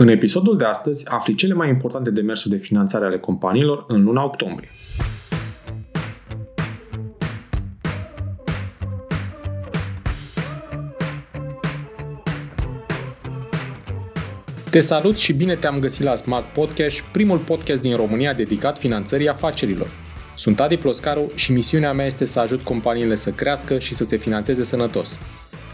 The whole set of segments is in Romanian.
În episodul de astăzi afli cele mai importante demersuri de finanțare ale companiilor în luna octombrie. Te salut și bine te-am găsit la Smart Podcast, primul podcast din România dedicat finanțării afacerilor. Sunt Adi Ploscaru și misiunea mea este să ajut companiile să crească și să se finanțeze sănătos.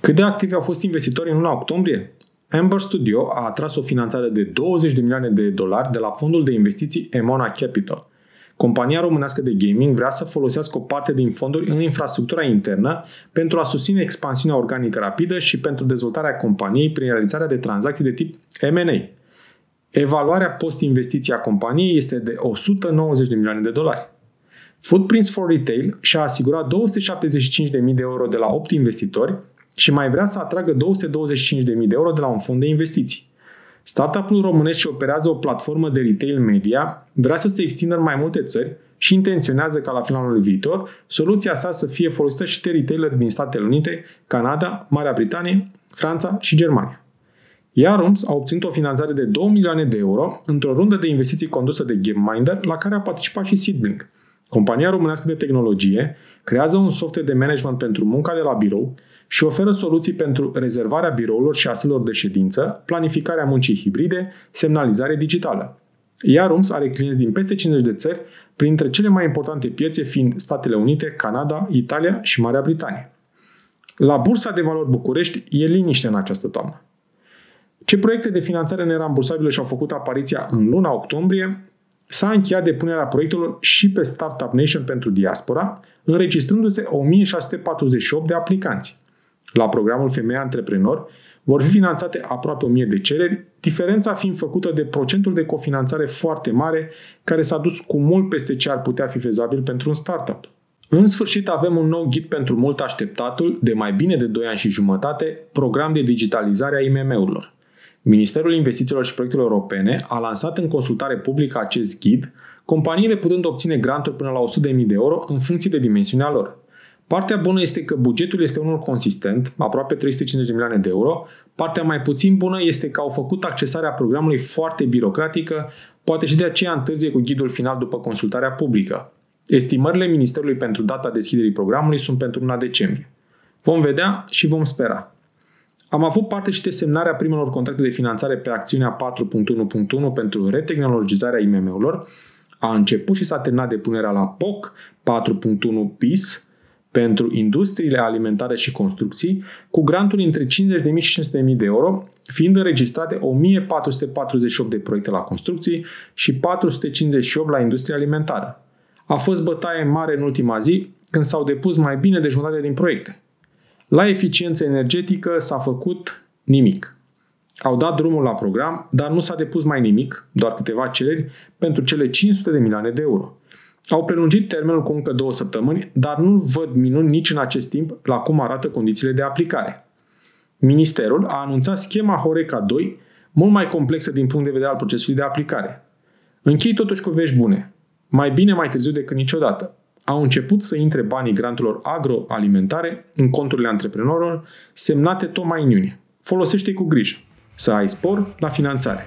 Cât de activi au fost investitorii în luna octombrie? Amber Studio a atras o finanțare de 20 de milioane de dolari de la fondul de investiții Emona Capital. Compania românească de gaming vrea să folosească o parte din fonduri în infrastructura internă pentru a susține expansiunea organică rapidă și pentru dezvoltarea companiei prin realizarea de tranzacții de tip M&A. Evaluarea post-investiție a companiei este de 190 de milioane de dolari. Footprints for Retail și-a asigurat 275.000 de euro de la 8 investitori și mai vrea să atragă 225.000 de euro de la un fond de investiții. Startup-ul românesc și operează o platformă de retail media, vrea să se extindă în mai multe țări și intenționează ca la finalul anului viitor soluția sa să fie folosită și de retaileri din Statele Unite, Canada, Marea Britanie, Franța și Germania. Yarums a obținut o finanțare de 2 milioane de euro într-o rundă de investiții condusă de GameMinder, la care a participat și Seedblink. Compania românească de tehnologie creează un software de management pentru munca de la birou și oferă soluții pentru rezervarea birourilor și aselor de ședință, planificarea muncii hibride, semnalizare digitală. Yarums are clienți din peste 50 de țări, printre cele mai importante piețe fiind Statele Unite, Canada, Italia și Marea Britanie. La Bursa de Valori București e liniște în această toamnă. Ce proiecte de finanțare nerambursabilă și-au făcut apariția în luna octombrie? S-a încheiat depunerea proiectelor și pe Startup Nation pentru diaspora, înregistrându-se 1648 de aplicanți. La programul Femeia Antreprenor vor fi finanțate aproape 1000 de cereri, diferența fiind făcută de procentul de cofinanțare foarte mare, care s-a dus cu mult peste ce ar putea fi fezabil pentru un startup. În sfârșit avem un nou ghid pentru mult așteptatul, de mai bine de 2 ani și jumătate, program de digitalizare a IMM-urilor. Ministerul Investițiilor și Proiectelor Europene a lansat în consultare publică acest ghid, companiile putând obține granturi până la 100.000 de euro în funcție de dimensiunea lor. Partea bună este că bugetul este unul consistent, aproape 350 de milioane de euro. Partea mai puțin bună este că au făcut accesarea programului foarte birocratică, poate și de aceea întârzie cu ghidul final după consultarea publică. Estimările Ministerului pentru data deschiderii programului sunt pentru luna decembrie. Vom vedea și vom spera. Am avut parte și de semnarea primelor contracte de finanțare pe acțiunea 4.1.1 pentru retehnologizarea IMM-urilor. A început și s-a terminat depunerea la POC 4.1 PIS, pentru industriile alimentare și construcții, cu granturi între 50.000 și 500.000 de euro, fiind înregistrate 1448 de proiecte la construcții și 458 la industria alimentară. A fost bătaie mare în ultima zi, când s-au depus mai bine de jumătate din proiecte. La eficiență energetică s-a făcut nimic. Au dat drumul la program, dar nu s-a depus mai nimic, doar câteva cereri, pentru cele 500 de milioane de euro. Au prelungit termenul cu încă două săptămâni, dar nu văd minuni nici în acest timp la cum arată condițiile de aplicare. Ministerul a anunțat schema Horeca 2, mult mai complexă din punct de vedere al procesului de aplicare. Închei totuși cu vești bune. Mai bine mai târziu decât niciodată. Au început să intre banii granturilor agroalimentare în conturile antreprenorilor, semnate tot mai în iunie. Folosește cu grijă. Să ai spor la finanțare.